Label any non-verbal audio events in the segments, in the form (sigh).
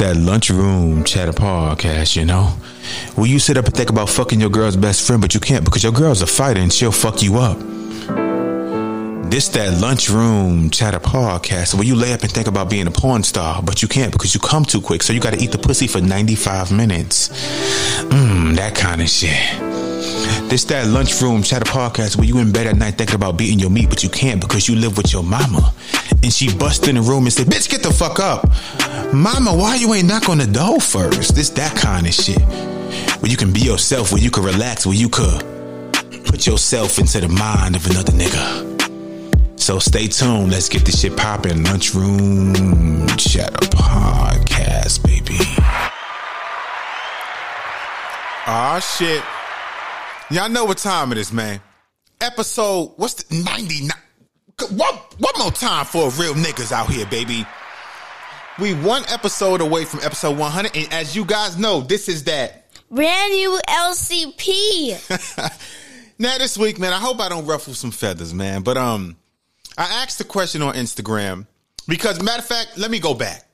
that lunchroom chatter podcast, you know? Where you sit up and think about fucking your girl's best friend, but you can't because your girl's a fighter and she'll fuck you up. This that lunchroom chatter podcast where you lay up and think about being a porn star, but you can't because you come too quick, so you gotta eat the pussy for 95 minutes. Mmm, that kind of shit. This that lunchroom chatter podcast where you in bed at night thinking about beating your meat, but you can't because you live with your mama. And she bust in the room and said, Bitch, get the fuck up. Mama, why you ain't knock on the door first? This that kind of shit. Where you can be yourself, where you can relax, where you could put yourself into the mind of another nigga. So stay tuned. Let's get this shit popping. Lunchroom Chatter Podcast, baby. Ah, shit. Y'all know what time it is, man. Episode, what's the 99? One, one more time for real niggas out here, baby. We one episode away from episode 100. And as you guys know, this is that. Brand new LCP. (laughs) Now, this week, man, I hope I don't ruffle some feathers, man. But, um, I asked the question on Instagram because, matter of fact, let me go back.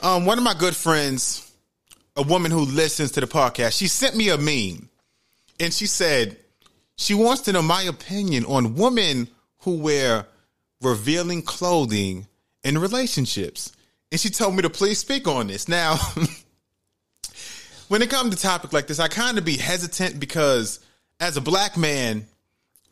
Um, one of my good friends, a woman who listens to the podcast, she sent me a meme and she said she wants to know my opinion on women who wear revealing clothing in relationships. And she told me to please speak on this. Now, (laughs) when it comes to topic like this, I kind of be hesitant because as a black man,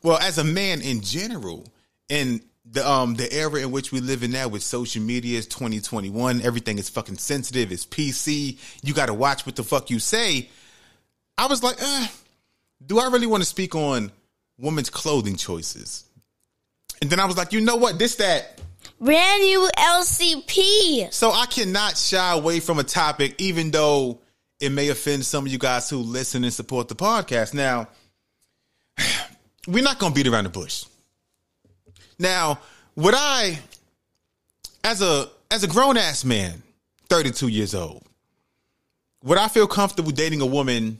well, as a man in general, in the um the era in which we live in now with social media is 2021 everything is fucking sensitive it's pc you got to watch what the fuck you say i was like eh, do i really want to speak on women's clothing choices? And then i was like you know what? This that. Brand new LCP. so i cannot shy away from a topic even though it may offend some of you guys who listen and support the podcast. Now (sighs) we're not gonna beat around the bush. Now, would I, as a as a grown ass man, thirty two years old, would I feel comfortable dating a woman,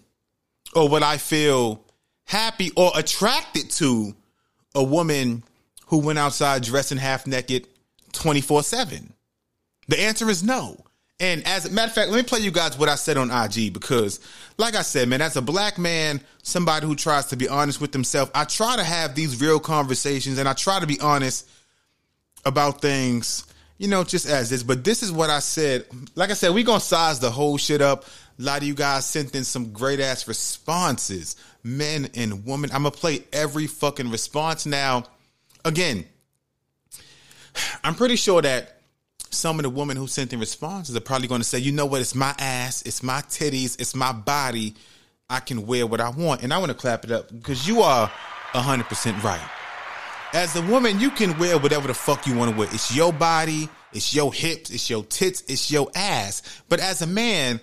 or would I feel happy or attracted to a woman who went outside dressing half naked, twenty four seven? The answer is no. And as a matter of fact, let me play you guys what I said on IG because, like I said, man, as a black man, somebody who tries to be honest with himself, I try to have these real conversations and I try to be honest about things, you know, just as this. But this is what I said. Like I said, we gonna size the whole shit up. A lot of you guys sent in some great ass responses, men and women. I'm gonna play every fucking response now. Again, I'm pretty sure that some of the women who sent in responses are probably to say, you know what, it's my ass, it's my titties, it's my body. I can wear what I want. And I want to clap it up because you are 100% right. As a woman, you can wear whatever the fuck you want to wear. It's your body, it's your hips, it's your tits, it's your ass. But as a man,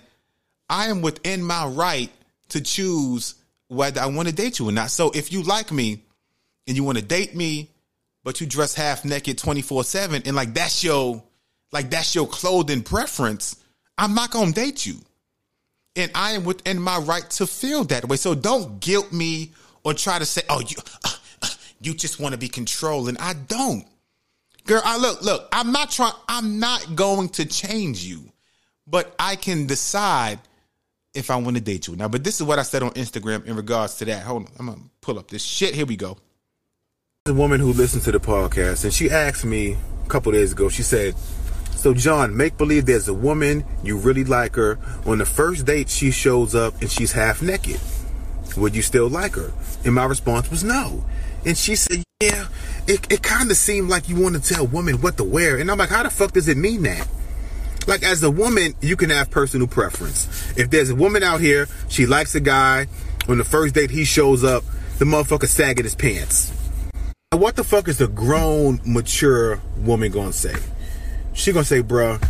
I am within my right to choose whether I want to date you or not. So if you like me and you want to date me, but you dress half naked 24 7 and like that's your like that's your clothing preference, I'm not gonna date you. And I am within my right to feel that way. So don't guilt me or try to say, oh, you uh, uh, you just want to be controlling. I don't. Girl, I look, look, I'm not trying, I'm not going to change you, but I can decide if I want to date you. Now, but this is what I said on Instagram in regards to that. Hold on, I'm gonna pull up this shit. Here we go. A woman who listens to the podcast, and she asked me a couple days ago, she said, so, John, make believe there's a woman, you really like her. On the first date, she shows up and she's half naked. Would you still like her? And my response was no. And she said, yeah, it, it kind of seemed like you want to tell women what to wear. And I'm like, how the fuck does it mean that? Like, as a woman, you can have personal preference. If there's a woman out here, she likes a guy, on the first date, he shows up, the motherfucker sagging his pants. What the fuck is a grown, mature woman gonna say? She gonna say, bruh,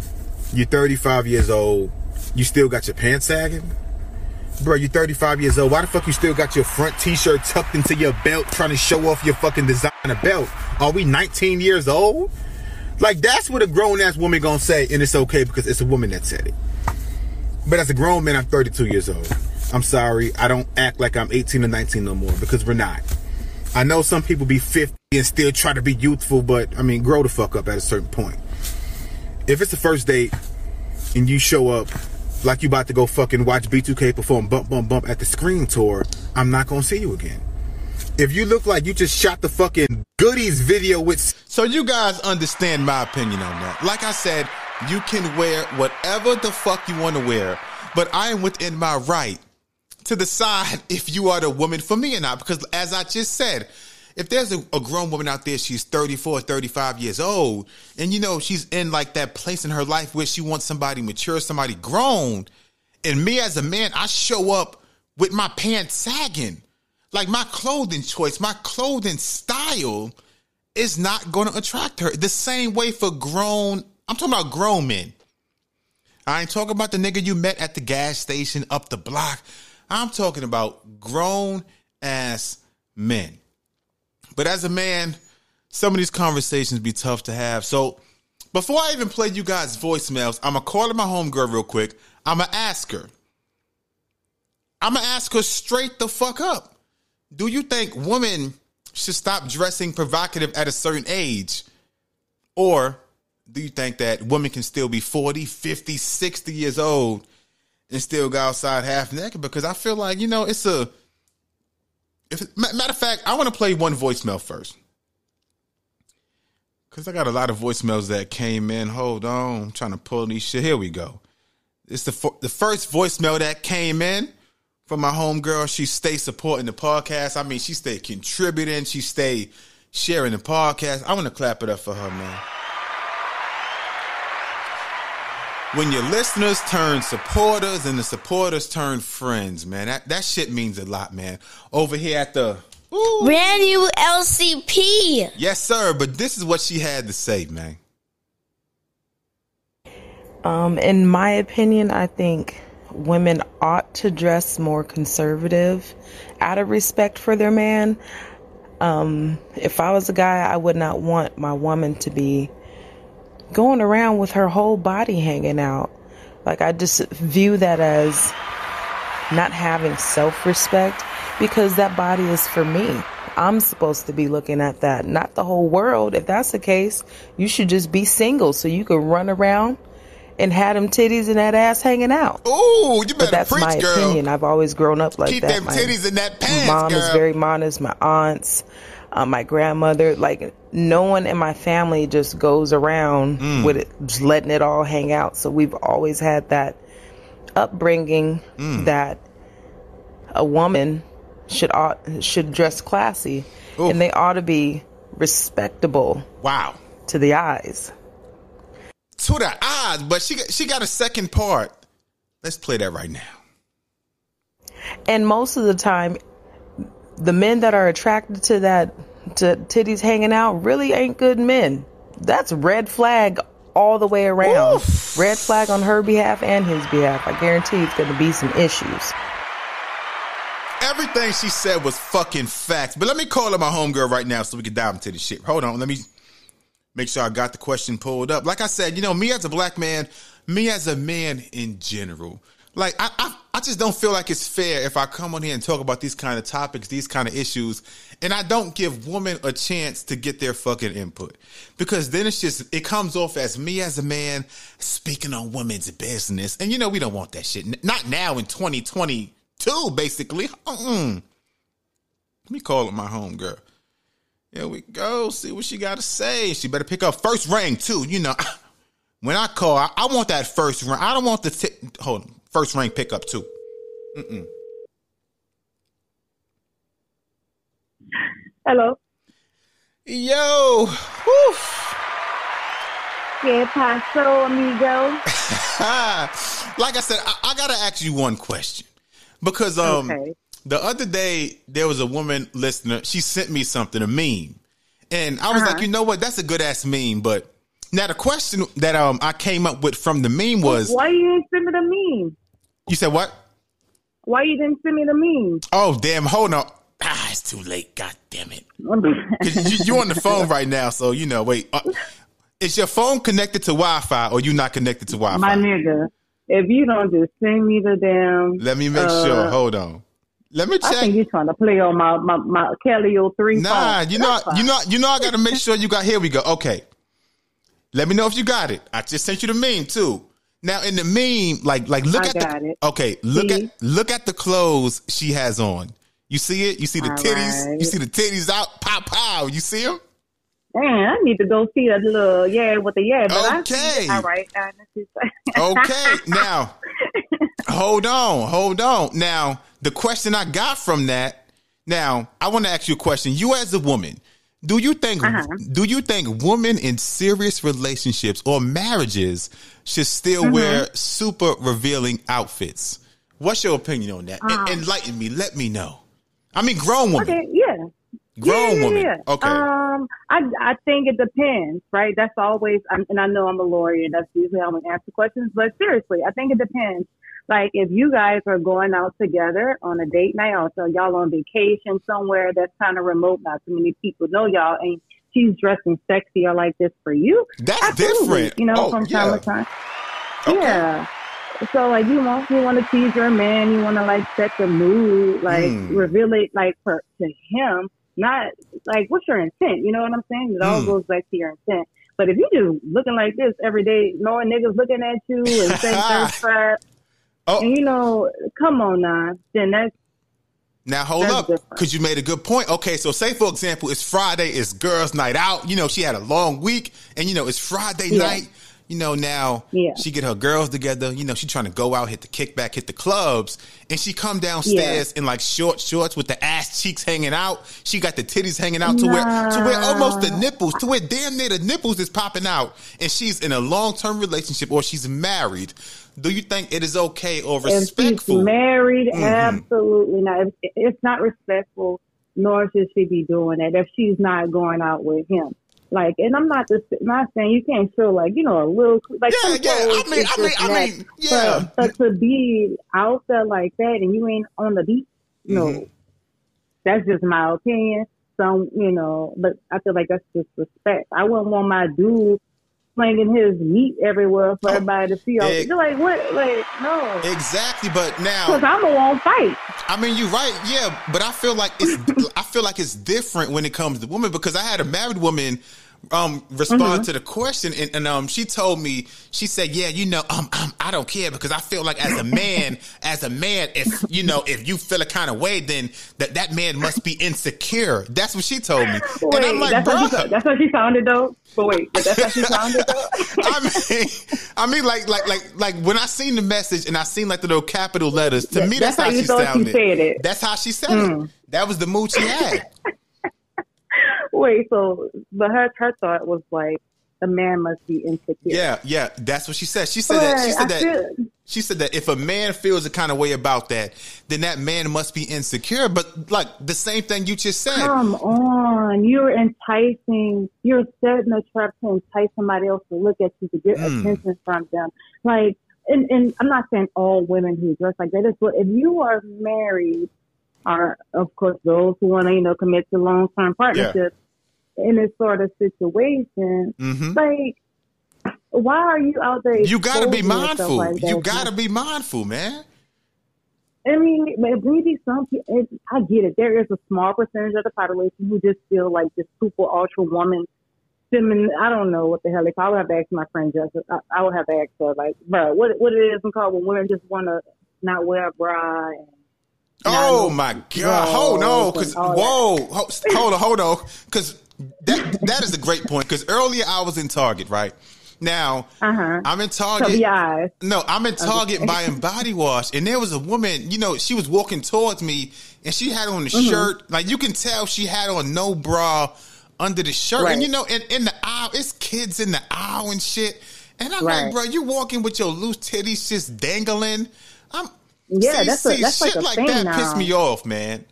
you're 35 years old. You still got your pants sagging? Bro, you're 35 years old. Why the fuck you still got your front t-shirt tucked into your belt trying to show off your fucking designer belt? Are we 19 years old? Like that's what a grown ass woman gonna say, and it's okay because it's a woman that said it. But as a grown man, I'm 32 years old. I'm sorry, I don't act like I'm 18 or 19 no more because we're not. I know some people be 50 and still try to be youthful, but I mean, grow the fuck up at a certain point if it's the first date and you show up like you about to go fucking watch B2K perform bump bump bump at the Scream tour, I'm not gonna see you again. If you look like you just shot the fucking goodies video with So you guys understand my opinion on that. Like I said, you can wear whatever the fuck you want to wear, but I am within my right to decide (laughs) if you are the woman for me or not. Because as I just said, if there's a, a, grown woman out there, she's 34, 35 years old, and you know, she's in like that place in her life where she wants somebody mature, somebody grown. And me as a man, I show up with my pants sagging. Like my clothing choice, my clothing style is not going to attract her. The same way for grown, I'm talking about grown men. I ain't talking about the nigga you met at the gas station up the block. I'm talking about grown ass men. But as a man, some of these conversations be tough to have. So before I even play you guys' voicemails, I'm gonna call my homegirl real quick. I'm gonna ask her. I'm gonna ask her straight the fuck up. Do you think women should stop dressing provocative at a certain age? Or do you think that women can still be 40, 50, 60 years old and still go outside half naked? Because I feel like, you know, it's a if matter of fact, I want to play one voicemail first. Cause I got a lot of voicemails that came in. Hold on, I'm trying to pull these shit. Here we go. It's the the first voicemail that came in from my homegirl. She stay supporting the podcast. I mean, she stay contributing. She stay sharing the podcast. I want to clap it up for her, man. when your listeners turn supporters and the supporters turn friends, man, that, that shit means a lot, man. Over here at the Ooh. Brand new LCP. Yes, sir. But this is what she had to say, man. Um, in my opinion, I think women ought to dress more conservative out of respect for their man. Um, if I was a guy, I would not want my woman to be going around with her whole body hanging out. Like, I just view that as not having self respect because that body is for me. I'm supposed to be looking at that, not the whole world. If that's the case, you should just be single so you can run around and had them titties and that ass hanging out. Ooh, you better but that's preach, my girl. opinion. I've always grown up like Keep that. them my titties in that pants, My mom girl. is very modest. My aunts, uh, my grandmother, like no one in my family just goes around Mm. with it, just letting it all hang out. So we've always had that upbringing Mm. that a woman should ought, should dress classy Oof. and they ought to be respectable Wow. to the eyes. To the eyes, but she got, she got a second part. Let's play that right now. And most of the time, the men that are attracted to that to titties hanging out really ain't good men. That's red flag all the way around. Oof. Red flag on her behalf and his behalf. I guarantee it's going to be some issues. Everything she said was fucking facts. But let me call up my homegirl right now so we can dive into this shit. Hold on. Let me make sure I got the question pulled up. Like I said, you know, me as a black man, me as a man in general, like I, I, I just don't feel like it's fair if I come on here and talk about these kind of topics, these kind of issues, and I don't give women a chance to get their fucking input. Because then it's just it comes off as me as a man speaking on women's business. And you know, we don't want that shit. Not now in 2022, basically. Mm-mm. Let me call up my homegirl. Here we go. See what she got to say. She better pick up first ring too. You know, when I call, I, I want that first ring. I don't want the t- hold on, first ring pickup too. Hello. Yo, whew. ¿Qué pasó, amigo? (laughs) like I said, I, I gotta ask you one question because um Okay. The other day there was a woman listener. She sent me something, a meme, and I was Uh-huh. like, you know what? That's a good ass meme. But now the question that um I came up with from the meme was, Why you didn't send me the meme? you said what? Why you didn't send me the meme? Oh damn! Hold on. Ah, it's too late. God damn it! you, you on the phone right now, so you know. Wait, uh, is your phone connected to Wi-Fi or you not connected to Wi-Fi? My nigga, if you don't just send me the damn, Let me make uh, sure. Hold on. Let me check. I think you're trying to play on my my, my Kelly 03 Nah, phone. you know, you know, you know. I got to make sure you got. Here we go. Okay. Let me know if you got it. I just sent you the meme too. Now in the meme, like like look I at the it. okay, look See? at look at the clothes she has on. You see it? You see the All titties? right. You see the titties out? Pow pow! You see them? Man, I need to go see that little yeah with the yeah. But I see Okay. it. all right. Okay, now (laughs) hold on, hold on. Now the question I got from that. Now I want to ask you a question. You as a woman, do you think Uh-huh. do you think women in serious relationships or marriages should still Mm-hmm. wear super revealing outfits? What's your opinion on that? En- Um, enlighten me. Let me know. I mean, grown women. Okay, yeah. Grown yeah, yeah, woman. yeah. Okay. Um, I I think it depends, right? That's always, and I know I'm a lawyer. That's usually how I'm answer questions. But seriously, I think it depends. Like if you guys are going out together on a date night, or so y'all on vacation somewhere that's kind of remote, not too many people know y'all, and she's dressing sexy or like this for you. That's Absolutely. different. You know, Oh, from time yeah. to time. Okay. Yeah. So like you want you want to tease your man, you want to like set the mood, like Mm. reveal it like for to him, not like what's your intent? You know what I'm saying? It all Mm. goes back to your intent. But if you just looking like this every day, knowing niggas looking at you and saying (laughs) things crap, Oh. and you know, come on now, then that's Now hold That's up, because you made a good point. Okay, so say for example, it's Friday, it's girls' night out. You know, she had a long week, and you know it's Friday Yeah. night. You know now, Yeah. she get her girls together. You know, she trying to go out, hit the kickback, hit the clubs, and she come downstairs in like short shorts with the ass cheeks hanging out. She got the titties hanging out to where to where almost the nipples, to where damn near the nipples is popping out, and she's in a long term relationship or she's married. Do you think it is okay or if she's respectful? married, Mhm. absolutely not. It's not respectful, nor should she be doing it if she's not going out with him. Like, and I'm not just not saying you can't show like you know a little like Yeah, yeah. I mean, I mean, I next. mean, yeah. But, but to be out there like that and you ain't on the beat, no, Mhm. that's just my opinion. Some, you know, but I feel like that's disrespect. I wouldn't want my dude slinging his meat everywhere for Oh, everybody to see. ex- You're like, what? Like, no. Exactly, but now Because I'm the one fight. I mean, you're right, yeah, but I feel like it's I feel like it's different when it comes to women because I had a married woman um respond Mm-hmm. to the question and, and um she told me she said yeah you know um, um I don't care because I feel like as a man (coughs) as a man if you know if you feel a kind of way then that that man must be insecure that's what she told me Wait, and I'm like that's, how she, that's how she sounded though. But wait, but that's how she sounded though. (laughs) I mean, I mean, like, like, like, like when I seen the message and I seen like the little capital letters. To That- me, that's, that's how how she thought she sounded. said it. That's how she said it. That was the mood she had. (laughs) wait, so but her her thought was like the man must be insecure. Yeah, yeah, that's what she said. She said that. She said I that. feel- She said that if a man feels a kind of way about that, then that man must be insecure. But like the same thing you just said. Come on, you're enticing. You're setting a trap to entice somebody else to look at you to get Mm. attention from them. Like, and, and I'm not saying all women who dress like that is, but if you are married, are of course those who want to you know commit to long term partnerships in this sort of situation, hmm like. Why are you out there? You gotta be mindful. Like that? you gotta be mindful, man. I mean, maybe some people, I get it. There is a small percentage of the population who just feel like this super ultra woman, feminine. I don't know what the hell they call. I would have to ask my friend Jessica. I, I would have to ask her, like, bro, what what it is called when women just want to not wear a bra. And, Oh my god! Hold on, because whoa, hold on, hold on, because that that is a great point. Because earlier I was in Target, right? Now Uh huh. I'm in Target. No, I'm in Target buying body wash, and there was a woman. You know, she was walking towards me, and she had on a Mm-hmm. shirt. Like you can tell, she had on no bra under the shirt. And you know, in, in the aisle, it's kids in the aisle and shit. And I'm Right. like, bro, you walking with your loose titties just dangling. I'm Yeah, see, that's a- see, that's like shit a like thing that now. piss me off, man.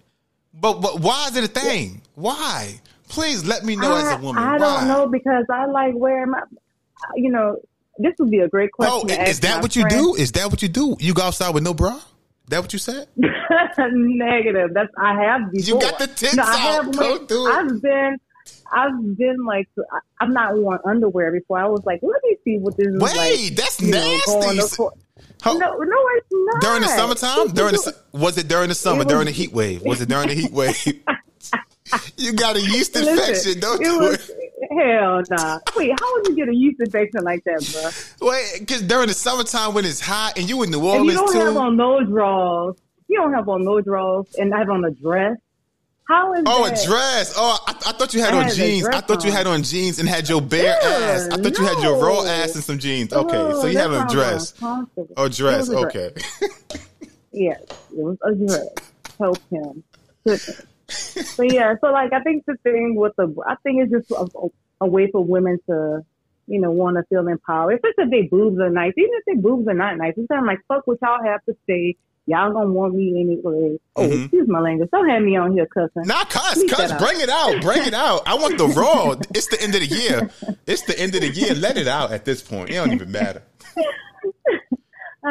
But but why is it a thing? Why? Please let me know as a woman. I why? don't know because I like wearing my, you know, this would be a great oh, question. Oh, to ask is that what you do? Is that what you do? You go outside with no bra? That what you said? (laughs) Negative. That's I have before. You got the tits no, I out. have Don't went- do it. I've been, I've been like, I- I've not worn underwear before. I was like, let me see what this is Wait, like. that's you know, going nasty. How- no, no, it's not. during the summertime? (laughs) During the was it during the summer? It during the heat wave? Was it during the heat (laughs) wave? (laughs) you got a yeast Listen, infection. Don't it do was, it. Hell nah. Wait, how would you get a yeast infection like that, bro? Wait, because during the summertime when it's hot and you in New And Orleans you don't too. have on no drawers. You don't have on no drawers and I have on a dress. How is Oh, a dress. Oh, I, I thought you had I on had jeans. I thought you had on jeans and had your bare Yeah, ass. I thought you had your raw ass and some jeans. Okay, Oh, so you that have a dress. Oh, dress. a dress. Okay. (laughs) Yes, it was a dress. Help him. Goodness. So yeah, so like I think the thing with the, I think it's just a, a way for women to, you know, want to feel empowered. Especially if they boobs are nice, even if their boobs are not nice. It's kind of like fuck what y'all have to say. Y'all gonna want me anyway. Oh, Mhm. excuse my language. Don't have me on here cussing. Nah, cuss, Leave cuss. Bring it out. Bring it out. I want the raw. It's the end of the year. It's the end of the year. Let it out at this point. It don't even matter. (laughs)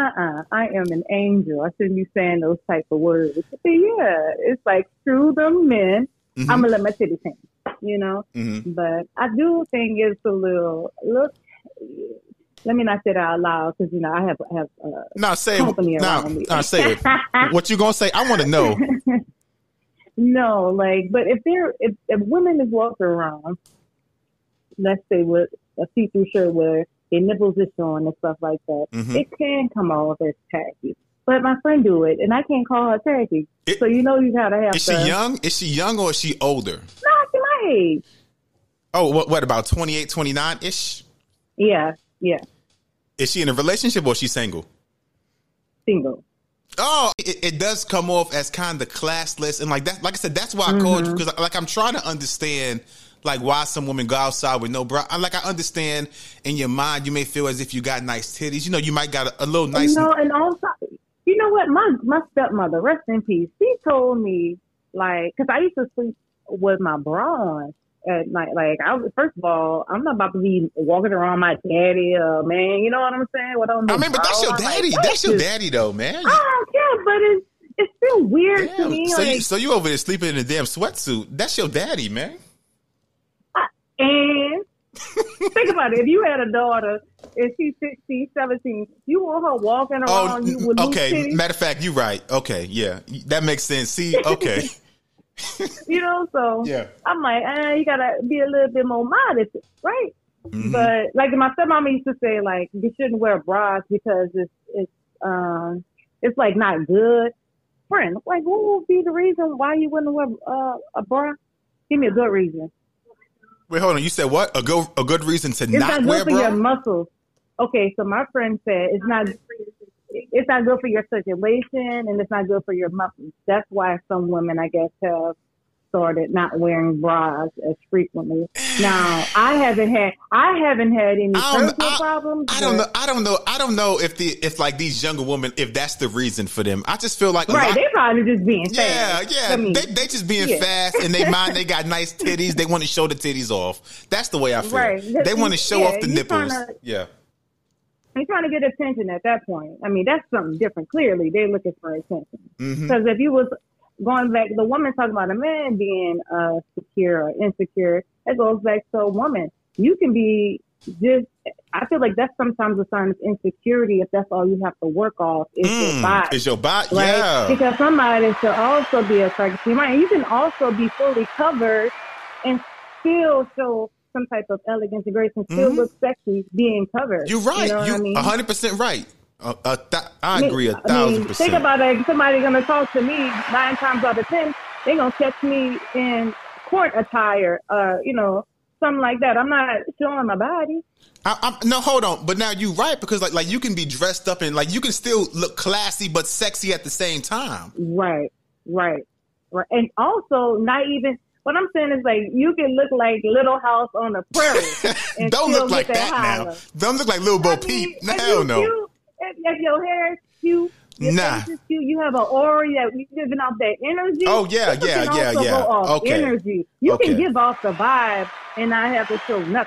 uh-uh, I am an angel. I shouldn't be saying those type of words. But yeah, it's like screw the men. Mhm. I'm gonna let my titties hang, you know. Mhm. But I do think it's a little look. Let me not say that out loud because you know I have have uh, Nah, say company it. Around me. say it. (laughs) What you gonna say? I want to know. (laughs) no, like, but if they're if, if women is walking around, let's say with a see-through shirt where their nipples are showing and stuff like that, Mhm. it can come off as tacky. But my friend do it, and I can't call her tacky. It- so you know you gotta have Is she young? Is she young or is she older? No, she my age. Oh, what? What about 28, 29 ish? Yeah, yeah, Is she in a relationship or is she single? single. Oh, it, it does come off as kind of classless, and like that. Like I said, that's why I called you because like I'm trying to understand like why some women go outside with no bra. I- Like I understand in your mind, you may feel as if you got nice titties. You know, you might got a, a little nice. You know, and also, you know what? My my stepmother, rest in peace, she told me like, because I used to sleep with my bra on at night. Like, I was first of all, I'm not about to be walking around my daddy, uh, man. You know what I'm saying? All my I mean, but that's your on, like, daddy. That's your daddy, though, man. I don't care, but it's it's still weird to me. So, like, you, so you over there sleeping in a damn sweatsuit? That's your daddy, man. And think about it. If you had a daughter and she's 16, 17, you want her walking around Oh, you with okay. titties? Matter of fact, you're right. Okay, yeah, that makes sense. See, okay, (laughs) (laughs) you know, so yeah. I'm like, eh, you gotta be a little bit more modest, right? Mhm. But like my stepmom used to say, like you shouldn't wear bras because it's it's um it's like not good. Friend, like what would be the reason why you wouldn't wear uh, a bra? Give me a good reason. Wait, hold on. You said what? A good a good reason to It's not, not, wear for your bra? muscles. Okay, so my friend said it's not it's not good for your circulation and it's not good for your muscles. That's why some women, I guess, have started not wearing bras as frequently. Now, I haven't had I haven't had any personal I- problems. I don't know. I don't know. I don't know if the if like these younger women if that's the reason for them. I just feel like Right, lot- they probably just being yeah, fast. yeah. I they they just being yeah. fast and they mind they got nice titties. They want to show the titties off. That's the way I feel. Right. They want to show Yeah, off the nipples. tryna- yeah. They're trying to get attention at that point. I mean, that's something different. Clearly, they're looking for attention. hmm Because if you was going back, the woman talking about a man being uh, secure or insecure, that goes back to a woman. You can be just, I feel like that's sometimes a sign of insecurity if that's all you have to work off is your Mm, body. is your body? right? Yeah. Because somebody should also be attracted to you. Right? You can also be fully covered and still show some type of elegance and grace and still Mhm. look sexy being covered. You're right. You know what You I mean? 100 percent right. Uh, uh, th- I agree a I thousand mean, percent. Think about it. If somebody's gonna talk to me nine times out of ten, they're gonna catch me in court attire, uh, you know, something like that. I'm not showing my body. I, I'm, no, hold on. But now you're right because like like you can be dressed up and like you can still look classy but sexy at the same time. Right, right, right. And also, not even. What I'm saying is like you can look like Little House on the Prairie. (laughs) Don't look like get that now. Don't look like Little Bo I mean, Peep. Hell no. cute, if, if your hair is cute, your Nah. face is cute, you have an aura that you giving off that energy. Oh, yeah, yeah, yeah, yeah. Okay. energy. You Okay. can give off the vibe and not have to show nothing.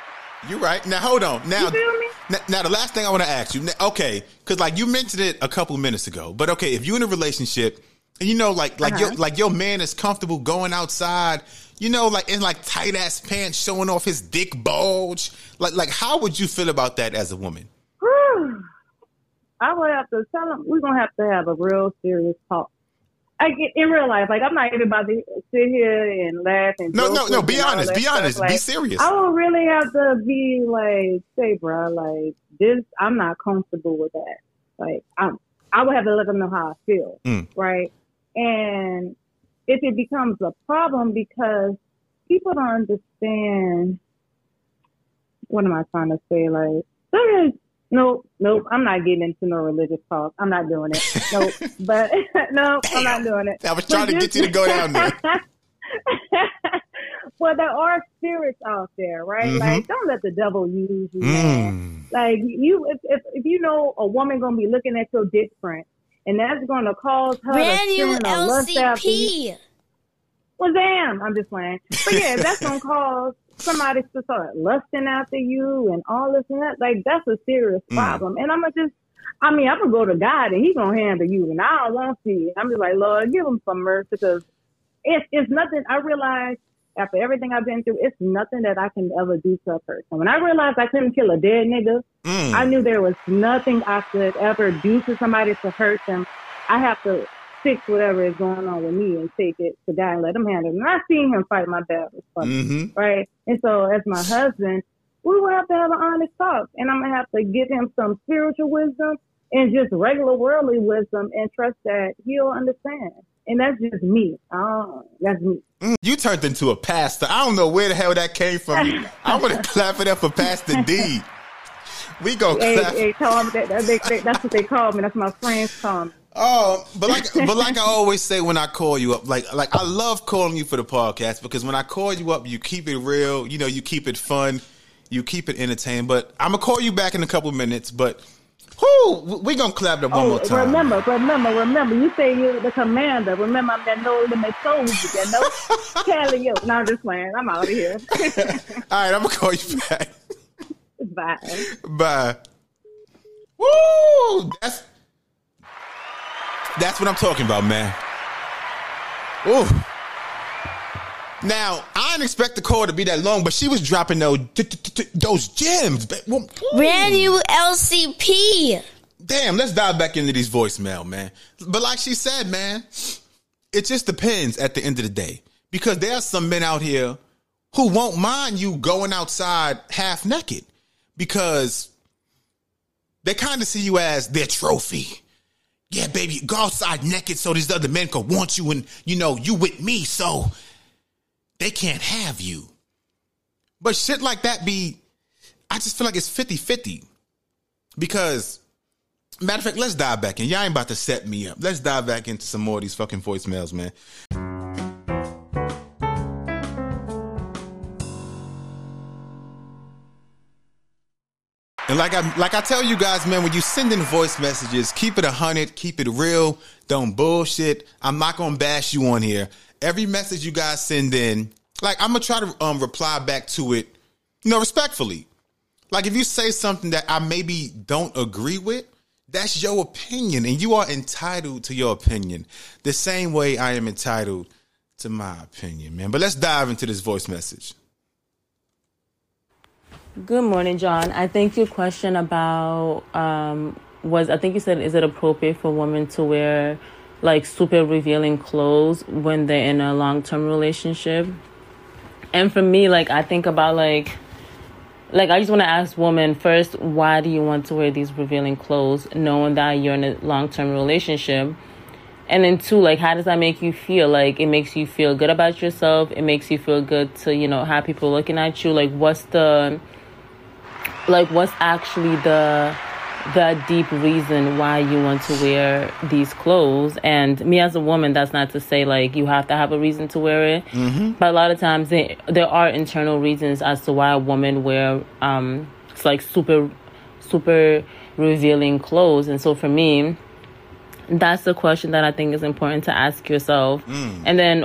You're right. Now hold on. Now, You feel me? now, now the last thing I want to ask you. Okay, because like you mentioned it a couple minutes ago, but okay, if you're in a relationship and you know, like like Uh-huh. your like your man is comfortable going outside, you know, like in like tight ass pants, showing off his dick bulge, like like how would you feel about that as a woman? (sighs) I would have to tell him we're gonna have to have a real serious talk. I get in real life, like I'm not even about to sit here and laugh and No, no, no. Be you and all honest. Be honest. Be serious. I would really have to be like, say, bro, like this, I'm not comfortable with that. Like, I'm, I would have to let them know how I feel, Mm. right? And if it becomes a problem because people don't understand, what am I trying to say? Like, there is, nope, nope, I'm not getting into no religious talk. I'm not doing it. Nope, (laughs) but (laughs) no, I'm not doing it. I was trying to get you to go down there. (laughs) well, there are spirits out there, right? Mhm. Like, don't let the devil use you. Mm. Like, you, if, if if you know a woman gonna be looking at your dick print, and that's gonna cause her Brand to new or lust after you. LCP. Well, damn, I'm just playing. But yeah, that's gonna cause somebody to start lusting after you and all this and that, like that's a serious Mm. problem. And I'm gonna just, I mean, I'm gonna go to God and He gonna handle you, and I don't want to see. I'm just like, Lord, give him some mercy because it's it's nothing. I realize after everything I've been through, it's nothing that I can ever do to a person. When I realized I couldn't kill a dead nigga, Mm. I knew there was nothing I could ever do to somebody to hurt them. I have to fix whatever is going on with me and take it to God and let him handle it. And I seen him fight my battles for me, Mm-hmm. right? And so as my husband, we will have to have an honest talk. And I'm gonna have to give him some spiritual wisdom and just regular worldly wisdom and trust that he'll understand. And that's just me. Oh, that's me. Mm. You turned into a pastor. I don't know where the hell that came from. (laughs) I want to clap it up for Pastor D. We go Hey, clap. hey, tell him that, that, they, that's what they call me. That's my friends call me. Oh, but like, (laughs) but like I always say when I call you up, like, like I love calling you for the podcast because when I call you up, you keep it real. You know, you keep it fun, you keep it entertained. But I'm gonna call you back in a couple minutes. But, who we gonna clap that one Oh, more time. remember, remember, remember. You say you're the commander. Remember, I'm that no limit soldier. You no telling (laughs) you. No, I'm just playing. I'm out of here. (laughs) All right, I'm gonna call you back. Bye. Bye. Woo! That's that's what I'm talking about, man. Ooh. Now I didn't expect the call to be that long, but she was dropping those those gems. ba- Well, ooh. Brand new LCP. Damn, let's dive back into these voicemail, man. But like she said, man, it just depends at the end of the day. Because there are some men out here who won't mind you going outside half naked because they kind of see you as their trophy. Yeah, baby, go outside naked so these other men can want you and, you know, you with me so they can't have you. But shit like that be, I just feel like it's 50 50 because Matter of fact, let's dive back in. Y'all ain't about to set me up. Let's dive back into some more of these fucking voicemails, man. And like I like I tell you guys, man, when you send in voice messages, keep it a hundred, keep it real, don't bullshit. I'm not gonna bash you on here. Every message you guys send in, like I'm gonna try to um reply back to it, you know, respectfully. Like if you say something that I maybe don't agree with, that's your opinion, and you are entitled to your opinion. The same way I am entitled to my opinion, man. But let's dive into this voice message. Good morning, John. I think your question about um, was I think you said is it appropriate for women to wear like super revealing clothes when they're in a long term relationship? And for me, like I think about like like I just want to ask women first, why do you want to wear these revealing clothes, knowing that you're in a long term relationship? And then two, like how does that make you feel? Like it makes you feel good about yourself. It makes you feel good to you know have people looking at you. Like what's the like what's actually the the deep reason why you want to wear these clothes? And me as a woman that's not to say like you have to have a reason to wear it. But a lot of times they, there are internal reasons as to why a woman wear um it's like super super revealing clothes. And so for me that's the question that i think is important to ask yourself. And then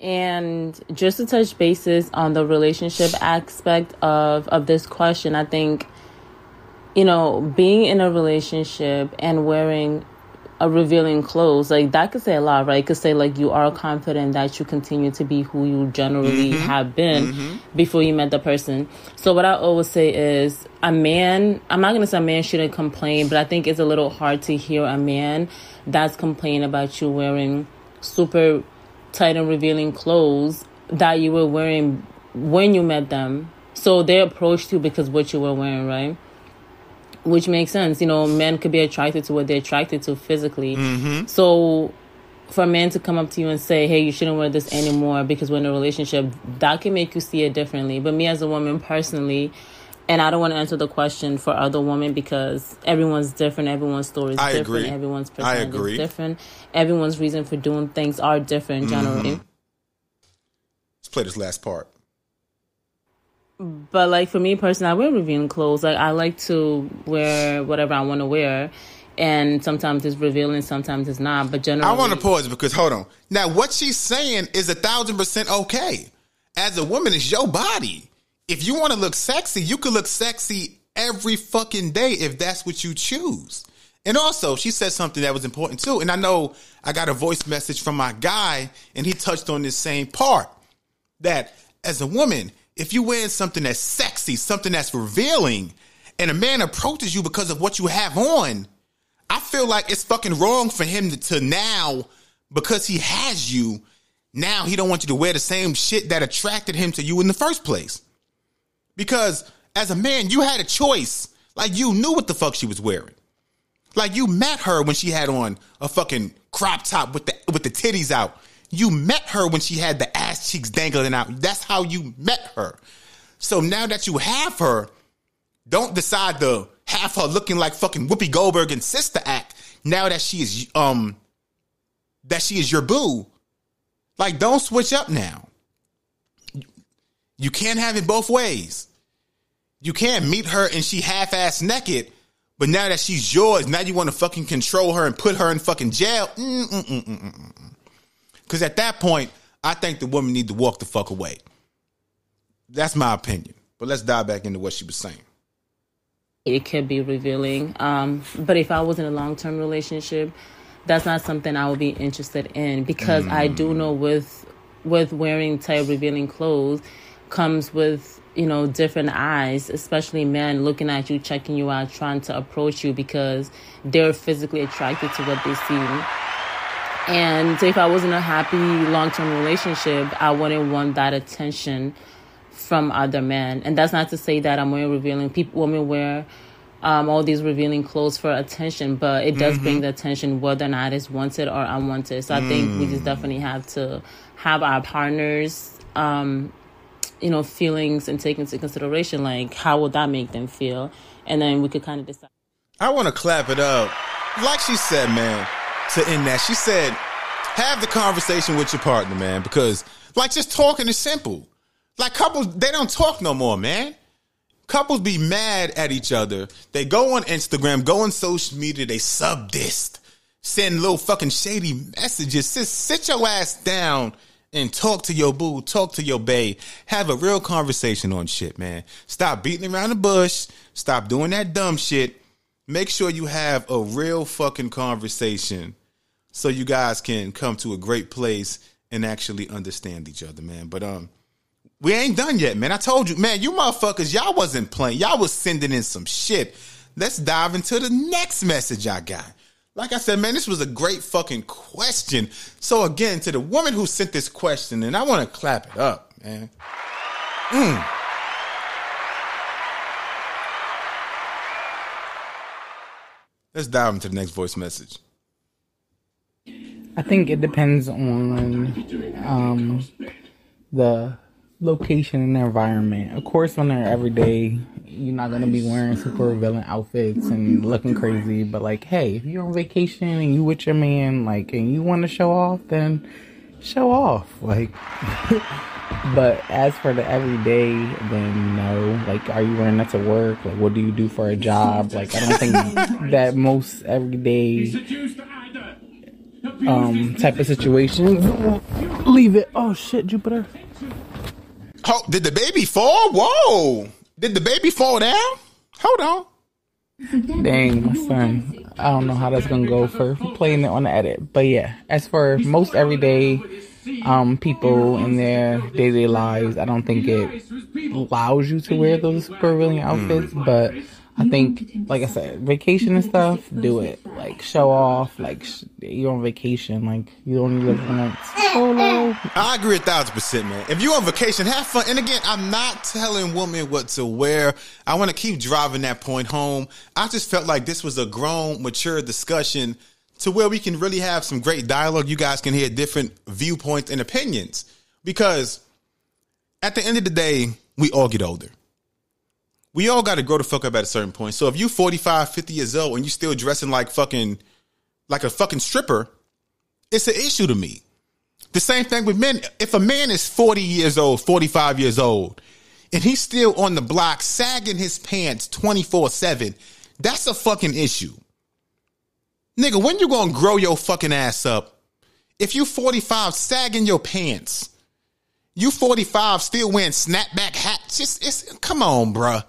and just to touch bases on the relationship aspect of of this question, I think you know, being in a relationship and wearing a revealing clothes, like that could say a lot, right? It could say like you are confident that you continue to be who you generally mm-hmm. have been mm-hmm. before you met the person. So what I always say is a man, I'm not gonna say a man shouldn't complain, but I think it's a little hard to hear a man that's complaining about you wearing super tight and revealing clothes that you were wearing when you met them. So they approached you because what you were wearing, right? Which makes sense. You know, men could be attracted to what they're attracted to physically. Mm-hmm. So for a man to come up to you and say, "Hey, you shouldn't wear this anymore because we're in a relationship," that can make you see it differently. But me as a woman personally, and I don't want to answer the question for other women because everyone's different, everyone's story is I different, agree. everyone's perspective is different, everyone's reason for doing things are different mm-hmm. generally. Let's play this last part. But like for me personally, I wear revealing clothes. Like I like to wear whatever I want to wear, and sometimes it's revealing, sometimes it's not. But generally, I want to pause because hold on. Now, what she's saying is a thousand percent okay. As a woman, it's your body. If you want to look sexy, you can look sexy every fucking day if that's what you choose. And also, she said something that was important too. And I know I got a voice message from my guy, and he touched on this same part that as a woman, if you wearing something that's sexy, something that's revealing, and a man approaches you because of what you have on, I feel like it's fucking wrong for him to, to now, because he has you, now he don't want you to wear the same shit that attracted him to you in the first place. Because as a man, you had a choice. Like you knew what the fuck she was wearing. Like you met her when she had on a fucking crop top with the with the titties out. You met her when she had the ass cheeks dangling out. That's how you met her. So now that you have her, don't decide to have her looking like fucking Whoopi Goldberg and Sister Act. Now that she is um that she is your boo. Like don't switch up now. You can't have it both ways. You can't meet her and she half ass naked, but now that she's yours, now you want to fucking control her and put her in fucking jail. Because at that point, I think the woman need to walk the fuck away. That's my opinion. But let's dive back into what she was saying. it could be revealing. Um, but if I was in a long term relationship, that's not something I would be interested in because I do know with with wearing tight revealing clothes comes with you know different eyes, especially men looking at you, checking you out, trying to approach you because they're physically attracted to what they see. And if I was in a happy long term relationship, I wouldn't want that attention from other men. And that's not to say that I'm wearing revealing. People, women wear um, all these revealing clothes for attention, but it does bring the attention whether or not it's wanted or unwanted. So I think we just definitely have to have our partners, um, you know, feelings and take into consideration, like how would that make them feel, and then we could kind of decide. I want to clap it up. Like she said, man, to end that, she said, have the conversation with your partner, man, because like just talking is simple. Like couples, they don't talk no more, man. Couples be mad at each other. They go on Instagram, go on social media, they sub dissed, send little fucking shady messages. Sit, sit your ass down and talk to your boo, talk to your bae, have a real conversation on shit, man. Stop beating around the bush. Stop doing that dumb shit. Make sure you have a real fucking conversation so you guys can come to a great place and actually understand each other, man. But um, we ain't done yet, man. I told you, man, you motherfuckers, y'all wasn't playing. Y'all was sending in some shit. Let's dive into the next message I got. Like I said, man, this was a great fucking question. So again, to the woman who sent this question, and I want to clap it up, man. Mm. Let's dive into the next voice message. I think it depends on um, the location and environment. Of course, when they're every day, you're not gonna be wearing super revealing outfits and looking crazy. But like, hey, if you're on vacation and you with your man, like, and you want to show off, then show off. Like, (laughs) but as for the everyday, then no. Like, are you wearing that to work? Like, what do you do for a job? Like, I don't think (laughs) that most everyday um type of situations leave it. Oh shit, Jupiter. Oh, did the baby fall? Whoa! Did the baby fall down? Hold on. Dang, my son. I don't know how that's gonna go for playing it on the edit. But yeah, as for most everyday um people in their day lives, I don't think it allows you to wear those revealing outfits, but I think, like I said, vacation and stuff, do it. Like show off, like sh- you're on vacation, like you only live once. Oh no. I agree a thousand percent, man. If you're on vacation, have fun. And again, I'm not telling women what to wear. I want to keep driving that point home. I just felt like this was a grown, mature discussion to where we can really have some great dialogue. You guys can hear different viewpoints and opinions because at the end of the day, we all get older. We all got to grow the fuck up at a certain point. So if you 45, 50 years old and you still dressing like fucking, like a fucking stripper, it's an issue to me. The same thing with men. If a man is 40 years old, 45 years old, and he's still on the block sagging his pants 24 7, that's a fucking issue. Nigga, when you gonna grow your fucking ass up? If you 45 sagging your pants, you 45 still wearing snapback hats, just it's come on, bruh.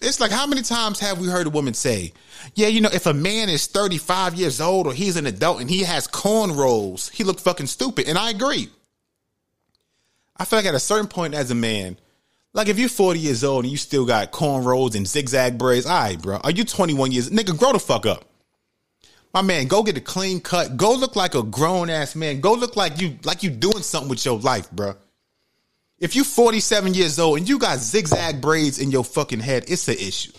It's like how many times have we heard a woman say, "Yeah, you know, if a man is 35 years old or he's an adult and he has cornrows, he look fucking stupid." And I agree. I feel like at a certain point as a man, like if you're 40 years old and you still got cornrows and zigzag braids, all right, bro. Are you 21 years? Nigga, grow the fuck up. My man, go get a clean cut. Go look like a grown ass man. Go look like you like you doing something with your life, bro. If you 47 years old and you got zigzag braids in your fucking head, it's an issue.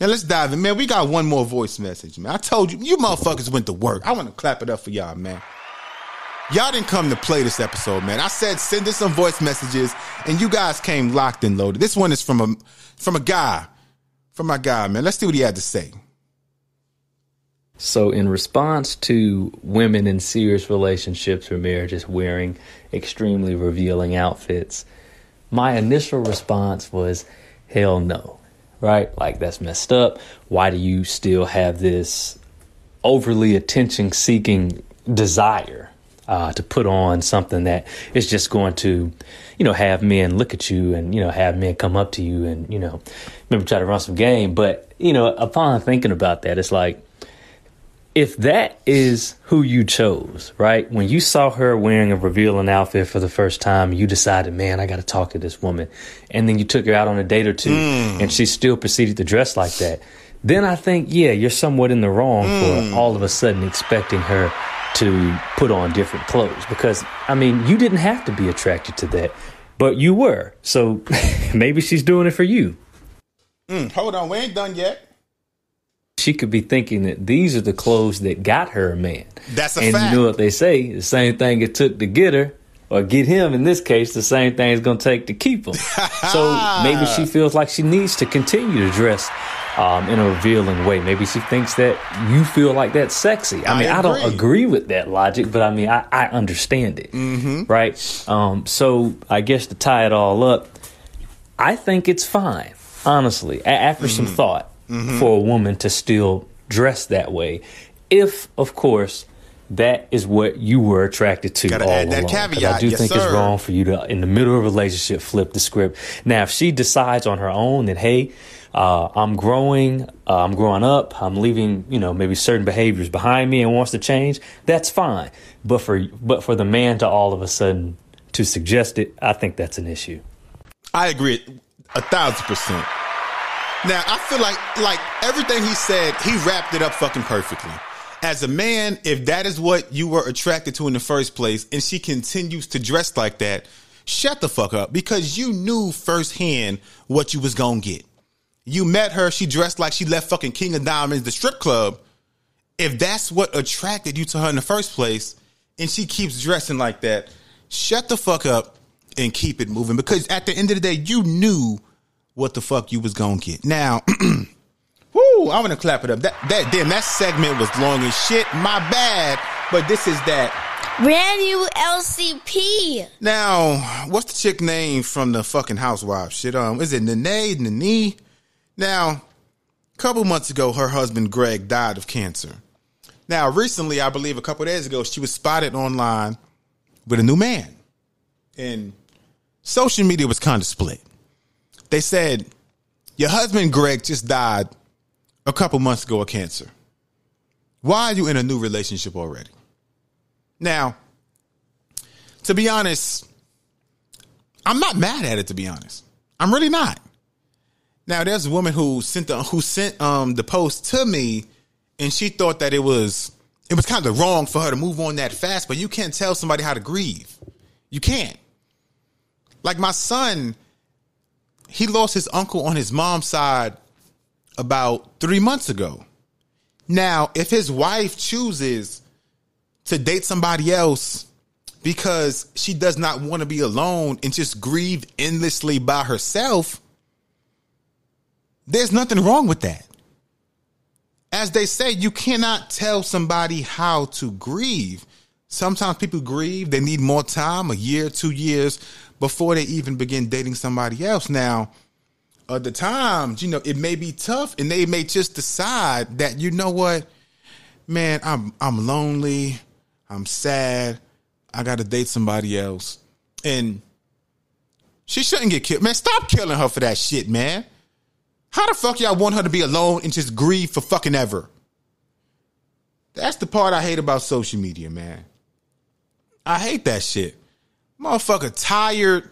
Now let's dive in, man. We got one more voice message, man. I told you, you motherfuckers went to work. I want to clap it up for y'all, man. Y'all didn't come to play this episode, man. I said send us some voice messages, and you guys came locked and loaded. This one is from a from a guy, from my guy, man. Let's see what he had to say. So, in response to women in serious relationships or marriages wearing extremely revealing outfits, my initial response was, hell no, right? Like, that's messed up. Why do you still have this overly attention seeking desire uh, to put on something that is just going to, you know, have men look at you and, you know, have men come up to you and, you know, maybe try to run some game. But, you know, upon thinking about that, it's like, if that is who you chose, right? When you saw her wearing a revealing outfit for the first time, you decided, man, I got to talk to this woman. And then you took her out on a date or two Mm. and she still proceeded to dress like that. Then I think, yeah, you're somewhat in the wrong Mm. for all of a sudden expecting her to put on different clothes because, I mean, you didn't have to be attracted to that, but you were. So (laughs) maybe she's doing it for you. Mm, hold on, we ain't done yet. She could be thinking that these are the clothes that got her a man. That's a and fact. you know what they say: the same thing it took to get her, or get him. In this case, the same thing it's going to take to keep him. (laughs) so maybe she feels like she needs to continue to dress um, in a revealing way. Maybe she thinks that you feel like that's sexy. I I mean, I, don't agree. with that logic, but I mean, I, I understand it, Mm-hmm. right? Um, so I guess to tie it all up, I think it's fine, honestly, a- after some Mm-hmm. for a woman to still dress that way, if, of course, that is what you were attracted to Gotta all add that along. 'Cause I do yes, think sir. it's wrong for you to, in the middle of a relationship, flip the script. Now, if she decides on her own that, hey, uh, I'm growing, uh, I'm growing up, I'm leaving, you know, maybe certain behaviors behind me and wants to change, that's fine. But for but for the man to all of a sudden to suggest it, I think that's an issue. I agree a thousand percent. Now I feel like like everything he said, he wrapped it up fucking perfectly. As a man, if that is what you were attracted to in the first place, and she continues to dress like that, shut the fuck up because you knew firsthand what you was gonna get. You met her, she dressed like she left fucking King of Diamonds, the strip club. If that's what attracted you to her in the first place, and she keeps dressing like that, shut the fuck up and keep it moving. Because at the end of the day, you knew what the fuck you was gonna get. Now, (clears throat) whoo, I'm gonna clap it up. That that damn that segment was long as shit. My bad. But this is that. Brand new LCP. Now, what's the chick name from the fucking housewife? Shit, um, is it Nene, Nene? Now, a couple months ago, her husband Gregg died of cancer. Now, recently, I believe a couple days ago, she was spotted online with a new man. And social media was kind of split. They said, Your husband Gregg just died a couple months ago of cancer. Why are you in a new relationship already? Now, to be honest, I'm not mad at it, to be honest. I'm really not. Now there's a woman who sent the who sent um the post to me, and she thought that it was it was kind of wrong for her to move on that fast. But you can't tell somebody how to grieve. You can't. Like my son, he lost his uncle on his mom's side about three months ago. Now, if his wife chooses to date somebody else because she does not want to be alone and just grieve endlessly by herself, there's nothing wrong with that. As they say, you cannot tell somebody how to grieve. Sometimes people grieve, they need more time, a year, two years, before they even begin dating somebody else. Now, at the times, you know, it may be tough and they may just decide that, you know what, man, I'm I'm lonely, I'm sad, I gotta date somebody else. And she shouldn't get killed. Man, stop killing her for that shit, man. How the fuck y'all want her to be alone and just grieve for fucking ever? That's the part I hate about social media, man. I hate that shit. Motherfucker tired.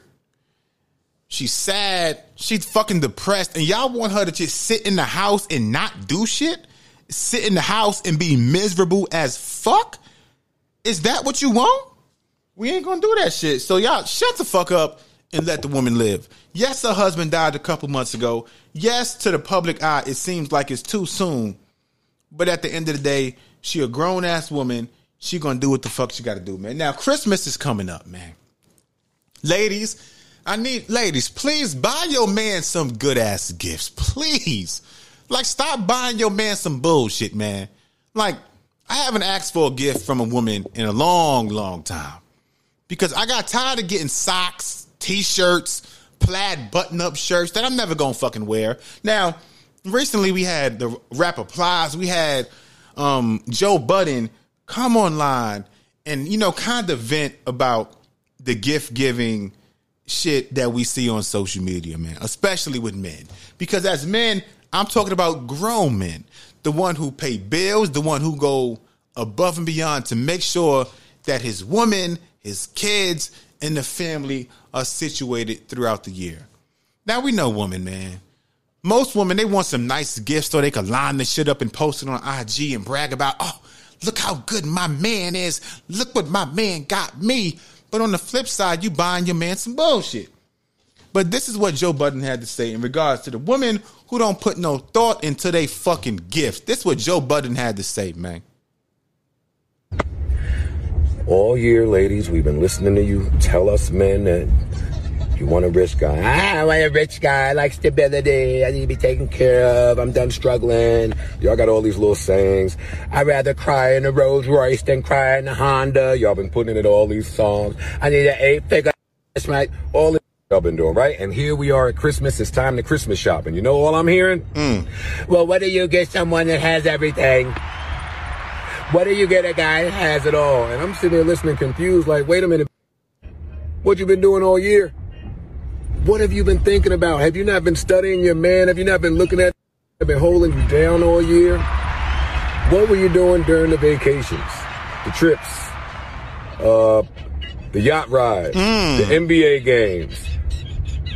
She's sad. She's fucking depressed. And y'all want her to just sit in the house and not do shit? Sit in the house and be miserable as fuck? Is that what you want? We ain't gonna do that shit. So y'all shut the fuck up and let the woman live. Yes, her husband died a couple months ago. Yes, to the public eye, it seems like it's too soon. But at the end of the day, she a grown ass woman. She gonna do what the fuck she gotta do, man. Now Christmas is coming up, man. Ladies, I need ladies, please buy your man some good ass gifts. Please. Like stop buying your man some bullshit, man. Like, I haven't asked for a gift from a woman in a long, long time. Because I got tired of getting socks, t-shirts, plaid button-up shirts that I'm never gonna fucking wear. Now, recently we had the rapper Plies, we had um, Joe Budden come online and you know kind of vent about the gift giving shit that we see on social media, man, especially with men. Because as men, I'm talking about grown men, the one who pay bills, the one who go above and beyond to make sure that his woman, his kids, and the family are situated throughout the year. Now we know women, man. Most women, they want some nice gifts so they can line the shit up and post it on IG and brag about, oh, look how good my man is. Look what my man got me. But on the flip side, you buying your man some bullshit. But this is what Joe Budden had to say in regards to the women who don't put no thought into they fucking gifts. This is what Joe Budden had to say, man. All year, ladies, we've been listening to you tell us men that you want a rich guy. Ah, I want a rich guy. I like stability. I need to be taken care of. I'm done struggling. Y'all got all these little sayings. I'd rather cry in a Rolls Royce than cry in a Honda. Y'all been putting it in all these songs. I need an eight figure. That's right. All this y'all been doing, right? And here we are at Christmas. It's time to Christmas shop. And you know all I'm hearing? Well, what do you get someone that has everything? What do you get a guy that has it all? And I'm sitting there listening confused, like, wait a minute. What you been doing all year? What have you been thinking about? Have you not been studying your man? Have you not been looking at have been holding you down all year? What were you doing during the vacations? The trips? Uh the yacht rides, the NBA games.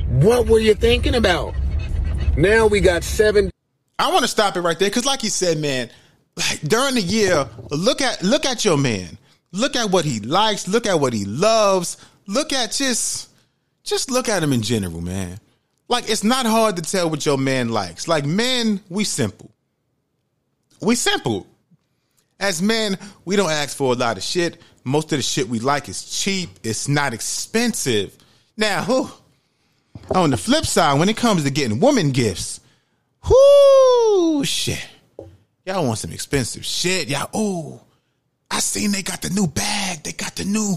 What were you thinking about? Now we got seven I want to stop it right there because, like you said, man, like during the year, look at look at your man. Look at what he likes. Look at what he loves. Look at just just look at him in general, man. Like it's not hard to tell what your man likes. Like men, we simple. We simple. As men, we don't ask for a lot of shit. Most of the shit we like is cheap. It's not expensive. Now, whew, on the flip side, when it comes to getting woman gifts, whoo, shit. Y'all want some expensive shit. Y'all, oh, I seen they got the new bag. They got the new,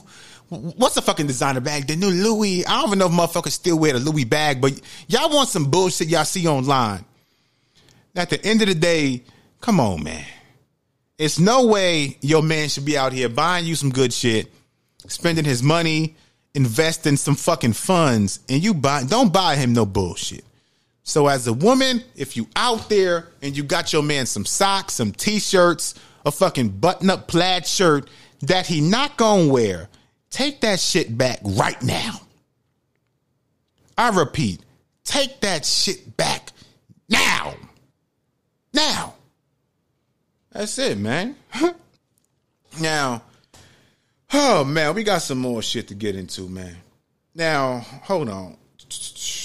what's the fucking designer bag? The new Louis. I don't even know if motherfuckers still wear the Louis bag, but y'all want some bullshit y'all see online. At the end of the day, come on, man. It's no way your man should be out here buying you some good shit, spending his money, investing some fucking funds, and you buy don't buy him no bullshit. So as a woman, if you out there and you got your man some socks, some t-shirts, a fucking button-up plaid shirt that he not gonna wear, take that shit back right now. I repeat, take that shit back Now. Now. That's it, man. (laughs) now, oh man, we got some more shit to get into, man. Now, hold on.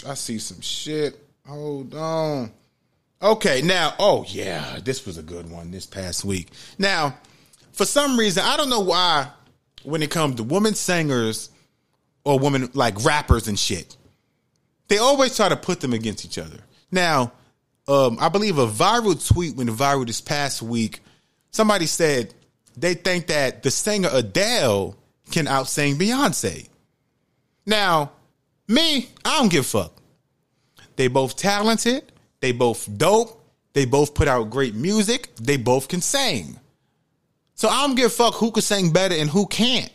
I see some shit. Hold on. Okay, now, oh yeah, this was a good one this past week. Now, for some reason, I don't know why when it comes to women singers or women like rappers and shit, they always try to put them against each other. Now, um, I believe a viral tweet went viral this past week. Somebody said they think that the singer Adele can outsing Beyonce. Now, me, I don't give a fuck. They both talented. They both dope. They both put out great music. They both can sing. So I don't give a fuck who can sing better and who can't.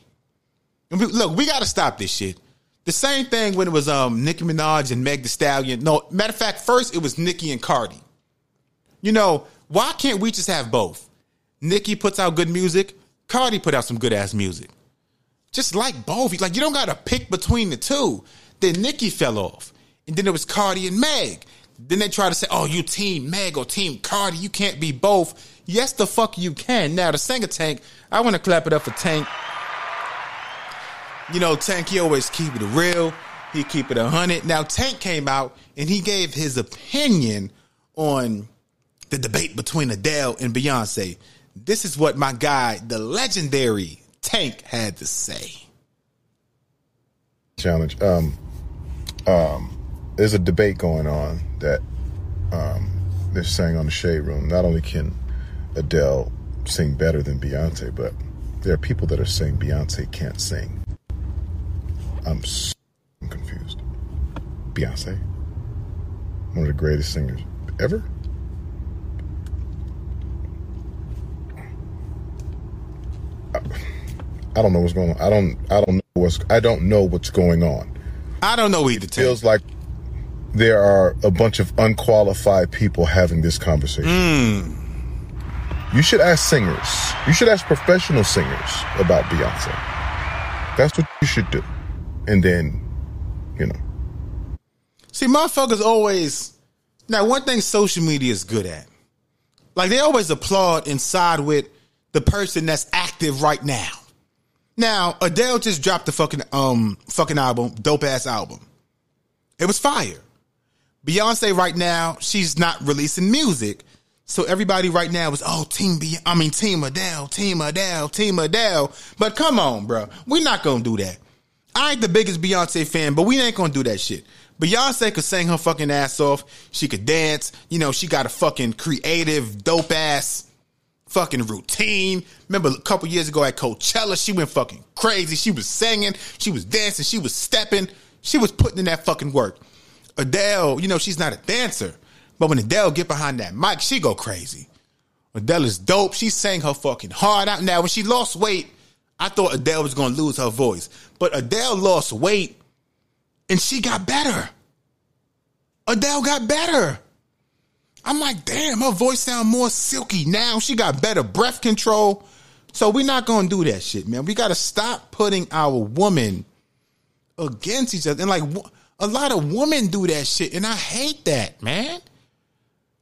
And we- Look, we got to stop this shit. The same thing when it was um Nicki Minaj and Meg The Stallion. No, matter of fact, first it was Nicki and Cardi. You know, why can't we just have both? Nicki puts out good music. Cardi put out some good ass music. Just like both. Like you don't got to pick between the two. Then Nicki fell off, and then it was Cardi and Meg. Then they try to say, "Oh, you team Meg or team Cardi? You can't be both." Yes, the fuck you can. Now the singer Tank, I want to clap it up for Tank. You know, Tank, he always keep it real. He keep it a hundred. Now Tank came out and he gave his opinion on the debate between Adele and Beyonce. This is what my guy, the legendary Tank, had to say. challenge. Um, um, there's a debate going on that um, they're saying on the Shade Room. Not only can Adele sing better than Beyonce, but there are people that are saying Beyonce can't sing. I'm so confused. Beyonce, one of the greatest singers ever. I don't know what's going on. I don't. I don't know what's. I don't know what's going on. I don't know either. It feels like there are a bunch of unqualified people having this conversation. Hmm. You should ask singers. You should ask professional singers about Beyonce. That's what you should do. And then, you know, See, motherfuckers always. Now, one thing social media is good at, like they always applaud and side with the person that's active right now. Now, Adele just dropped the fucking um fucking album, dope ass album. It was fire. Beyonce right now, she's not releasing music. So everybody right now is oh team Be I mean team Adele, team Adele, team Adele. But come on, bro. We're not gonna do that. I ain't the biggest Beyonce fan, but we ain't gonna do that shit. Beyonce could sing her fucking ass off. She could dance. You know, she got a fucking creative, dope ass fucking routine. Remember a couple years ago at Coachella, she went fucking crazy. She was singing, she was dancing, she was stepping, she was putting in that fucking work. Adele, you know, she's not a dancer, but when Adele get behind that mic, she go crazy. Adele is dope. She sang her fucking heart out. Now, when she lost weight, I thought Adele was gonna lose her voice, but Adele lost weight and she got better. Adele got better. I'm like, damn, her voice sound more silky now. She got better breath control. So we're not gonna do that shit, man. We gotta stop putting our woman against each other. And like a lot of women do that shit, and I hate that, man.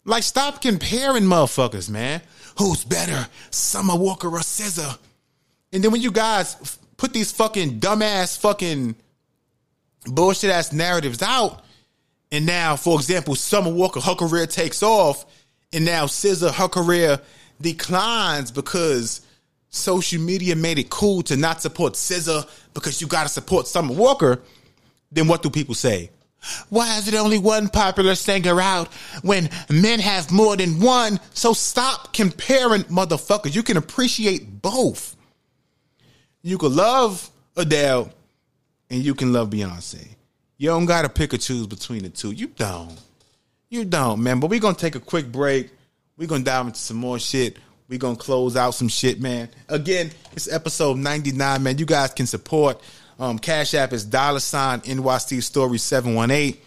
Like, stop comparing motherfuckers, man. Who's better, Summer Walker or SZA? And then when you guys f- put these fucking dumbass fucking bullshit ass narratives out, and now, for example, Summer Walker, her career takes off, and now SZA, her career declines because social media made it cool to not support SZA because you got to support Summer Walker. Then what do people say? Why is it only one popular singer out when men have more than one? So stop comparing motherfuckers. You can appreciate both. You can love Adele and you can love Beyonce. You don't gotta pick or choose between the two. You don't. You don't, man. But we're gonna take a quick break. We're gonna dive into some more shit. We're gonna close out some shit, man. Again, it's episode 99, man. You guys can support. Um, Cash App is dollar sign NYC Story 718.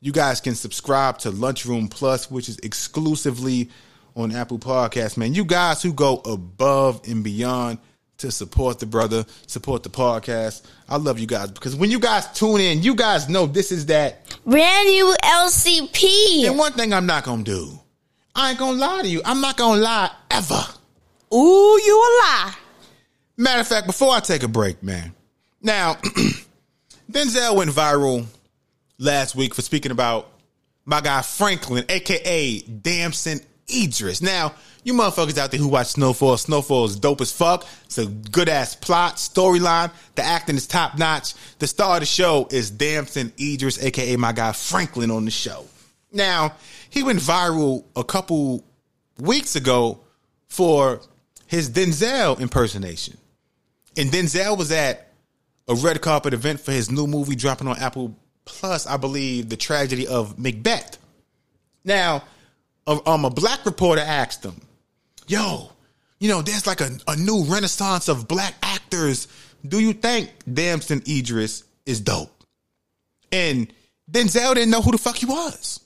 You guys can subscribe to Lunchroom Plus, which is exclusively on Apple Podcasts, man. You guys who go above and beyond to support the brother, support the podcast. I love you guys because when you guys tune in, you guys know this is that Brand new LCP. And one thing I'm not gonna do, I ain't gonna lie to you. I'm not gonna lie ever. Ooh, you a lie. Matter of fact, before I take a break, man. Now, (clears throat) Denzel went viral last week for speaking about my guy Franklin, aka Damson Idris. Now, you motherfuckers out there who watch Snowfall, Snowfall is dope as fuck. It's a good ass plot, storyline. The acting is top notch. The star of the show is Damson Idris, aka my guy Franklin on the show. Now, he went viral a couple weeks ago for his Denzel impersonation. And Denzel was at a red carpet event for his new movie dropping on Apple Plus, I believe, The Tragedy of Macbeth. Now, um, a black reporter asked him, Yo, you know, there's like a, a new renaissance of black actors. Do you think Damson Idris is dope? And Denzel didn't know who the fuck he was.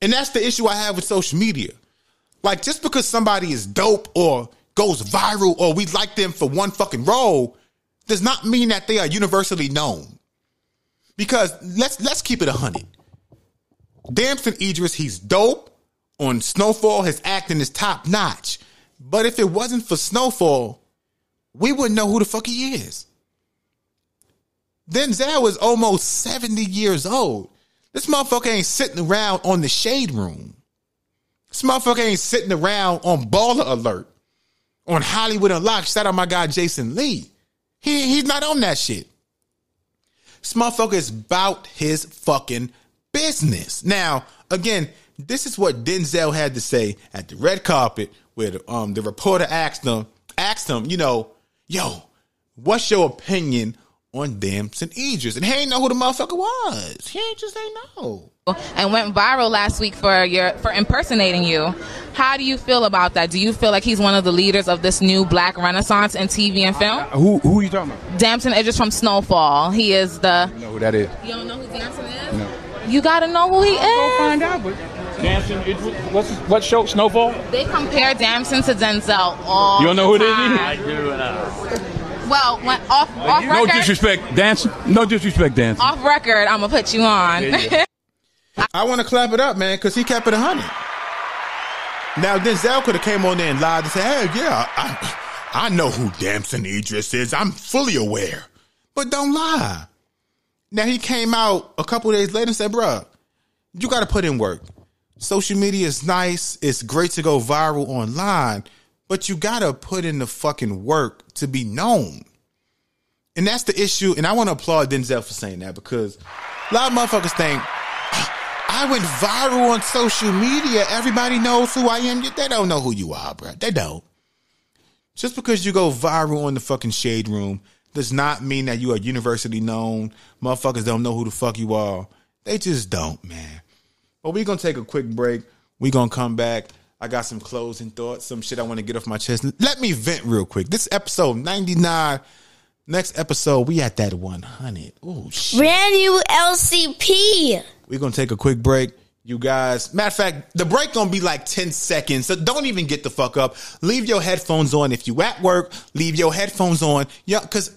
And that's the issue I have with social media. Like, just because somebody is dope or goes viral or we like them for one fucking role does not mean that they are universally known. Because let's let's keep it a hundred. Damson Idris, he's dope. On Snowfall, his acting is top notch. But if it wasn't for Snowfall, we wouldn't know who the fuck he is. Denzel is almost 70 years old. This motherfucker ain't sitting around on the shade room. This motherfucker ain't sitting around on Baller Alert, on Hollywood Unlocked. Shout out my guy Jason Lee. He he's not on that shit. This motherfucker is about his fucking business. Now, again, this is what Denzel had to say at the red carpet where the, um, the reporter asked him, asked him, you know, yo, what's your opinion on Damson Idris? And he ain't know who the motherfucker was. He ain't just ain't know. And went viral last week for your for impersonating you. How do you feel about that? Do you feel like he's one of the leaders of this new black renaissance in TV and film? Who who are you talking about? Damson Idris from Snowfall. He is the. I know who that is. You don't know who Damson is? No. You gotta know who he is. Go find out. But Damson, it, what's what show? Snowfall. They compare Damson to Denzel all You don't know who the it is either? time. I do. Uh, Well, when, off off no record, disrespect, Danson. No disrespect, Danson. off record, I'm gonna put you on. Yeah, (laughs) I want to clap it up, man, because he kept it a hundred. Now Denzel could have came on there and lied and said, "Hey, yeah, I, I know who Damson Idris is. I'm fully aware." But don't lie. Now he came out a couple days later and said, "Bruh, you got to put in work. Social media is nice. It's great to go viral online, but you got to put in the fucking work to be known." And that's the issue. And I want to applaud Denzel for saying that because a lot of motherfuckers think ah, I went viral on social media. Everybody knows who I am. They don't know who you are, bro. They don't. Just because you go viral on the fucking shade room does not mean that you are universally known. Motherfuckers don't know who the fuck you are. They just don't, man. But we gonna take a quick break. We gonna come back. I got some closing thoughts, some shit I want to get off my chest. Let me vent real quick. This episode 99. Next episode, we at that 100. Oh shit. Brand new LCP. We're gonna take a quick break. You guys, matter of fact, the break gonna be like 10 seconds. So don't even get the fuck up. Leave your headphones on. If you at work, leave your headphones on. Yeah, cause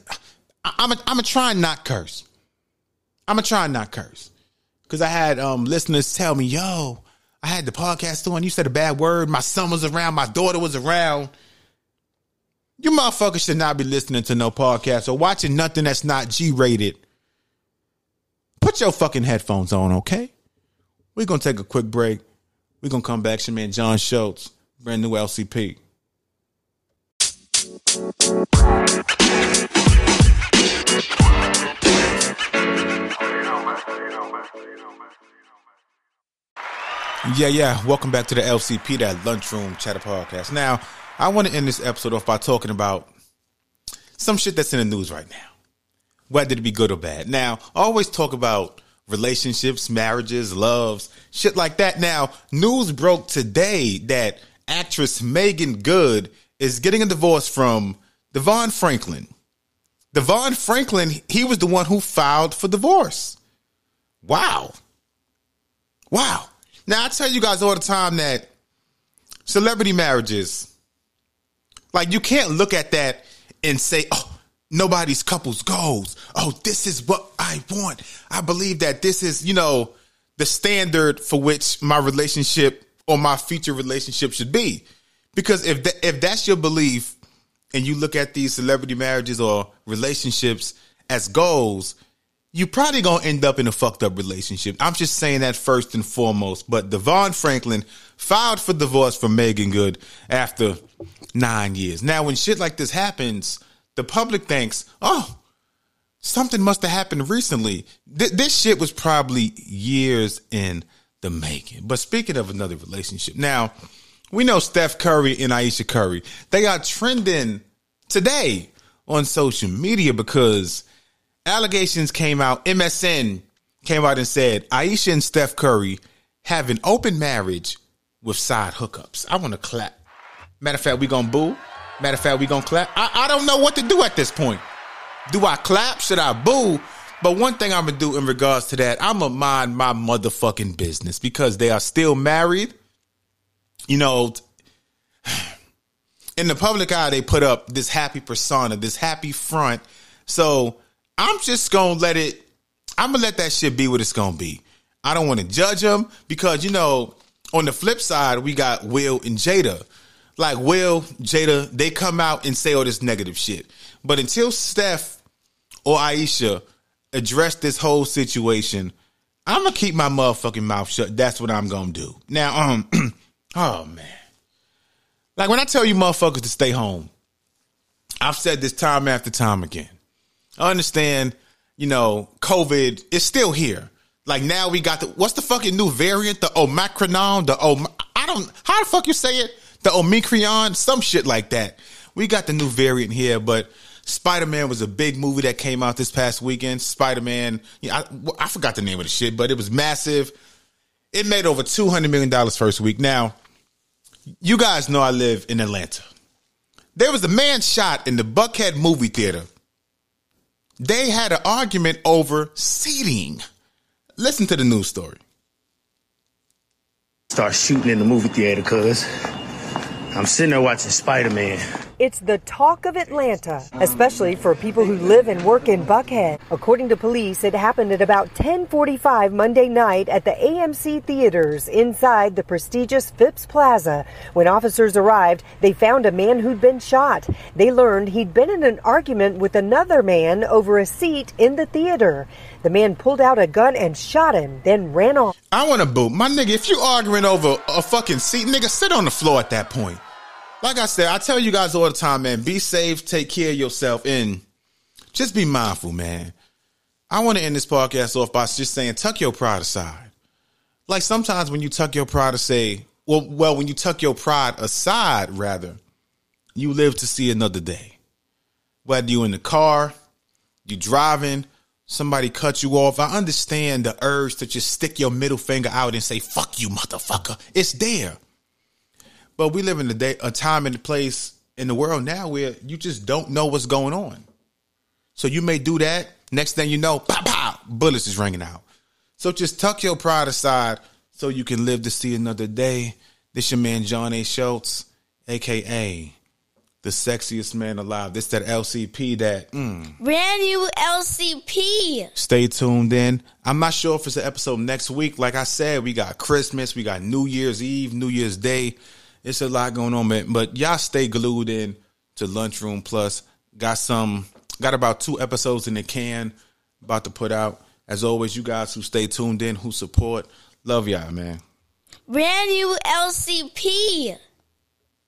I'm a, I'm a try and not curse. I'm a try and not curse. Cause I had um listeners tell me, yo, I had the podcast on. You said a bad word. My son was around. My daughter was around. You motherfuckers should not be listening to no podcast or watching nothing that's not G rated. Put your fucking headphones on, okay? We're gonna take a quick break. We're gonna come back. Your man John Schultz, brand new LCP. Yeah, yeah. Welcome back to the LCP, that lunchroom chatter podcast. Now, I want to end this episode off by talking about some shit that's in the news right now, whether it be good or bad. Now, I always talk about relationships, marriages, loves, shit like that. Now, news broke today that actress Meagan Good is getting a divorce from DeVon Franklin. DeVon Franklin, he was the one who filed for divorce. Wow. Wow. Now, I tell you guys all the time that celebrity marriages, like, you can't look at that and say, "Oh, nobody's couples goals. Oh, this is what I want. I believe that this is, you know, the standard for which my relationship or my future relationship should be." Because if that, if that's your belief, and you look at these celebrity marriages or relationships as goals, you probably gonna end up in a fucked up relationship. I'm just saying that first and foremost. But DeVon Franklin filed for divorce from Meagan Good after nine years. Now, when shit like this happens, the public thinks, oh, something must have happened recently. Th- this shit was probably years in the making. But speaking of another relationship, now we know Steph Curry and Ayesha Curry. They are trending today on social media because allegations came out. MSN came out and said Ayesha and Steph Curry have an open marriage with side hookups. I want to clap. Matter of fact, we gonna boo. Matter of fact, we gonna clap. I, I don't know what to do at this point. Do I clap? Should I boo? But one thing I'm gonna do in regards to that, I'm gonna mind my motherfucking business because they are still married. You know, (sighs) in the public eye, they put up this happy persona, this happy front. So I'm just gonna let it. I'm gonna let that shit be what it's gonna be. I don't want to judge them because you know, on the flip side, we got Will and Jada. Like Will, Jada, they come out and say all this negative shit. But until Steph or Ayesha address this whole situation, I'm gonna keep my motherfucking mouth shut. That's what I'm gonna do. Now, um, (clears throat) oh man, like when I tell you motherfuckers to stay home, I've said this time after time again. I understand, you know, COVID is still here. Like now we got the what's the fucking new variant? The Omicron, the Om I don't how the fuck you say it? The Omicron, some shit like that. We got the new variant here, but Spider Man was a big movie that came out this past weekend. Spider Man, yeah, I, I forgot the name of the shit, but it was massive. It made over two hundred million dollars first week. Now, you guys know I live in Atlanta. There was a man shot in the Buckhead movie theater. They had an argument over seating. Listen to the news story. Start shooting in the movie theater, cuz I'm sitting there watching Spider Man. It's the talk of Atlanta, especially for people who live and work in Buckhead. According to police, it happened at about 10:45 Monday night at the AMC Theaters inside the prestigious Phipps Plaza. When officers arrived, they found a man who'd been shot. They learned he'd been in an argument with another man over a seat in the theater. The man pulled out a gun and shot him, then ran off. I want to boot my nigga. If you arguing over a fucking seat, nigga, sit on the floor at that point. Like I said, I tell you guys all the time, man. Be safe, take care of yourself, and just be mindful, man. I want to end this podcast off by just saying, tuck your pride aside. Like sometimes when you tuck your pride aside, well, well, when you tuck your pride aside, rather, you live to see another day. Whether you're in the car, you driving, somebody cut you off. I understand the urge to just stick your middle finger out and say, fuck you, motherfucker. It's there. But we live in a day, a time and a place in the world now where you just don't know what's going on. So you may do that. Next thing you know, pow, pow, bullets is ringing out. So just tuck your pride aside so you can live to see another day. This your man, John A. Schultz, aka the sexiest man alive. This that LCP that mm. Brand new LCP. Stay tuned in. I'm not sure if it's an episode next week. Like I said, we got Christmas, we got New Year's Eve, New Year's Day. It's a lot going on, man. But y'all stay glued in to Lunchroom Plus. Got some, got about two episodes in the can about to put out. As always, you guys who stay tuned in, who support, love y'all, man. Brand new LCP.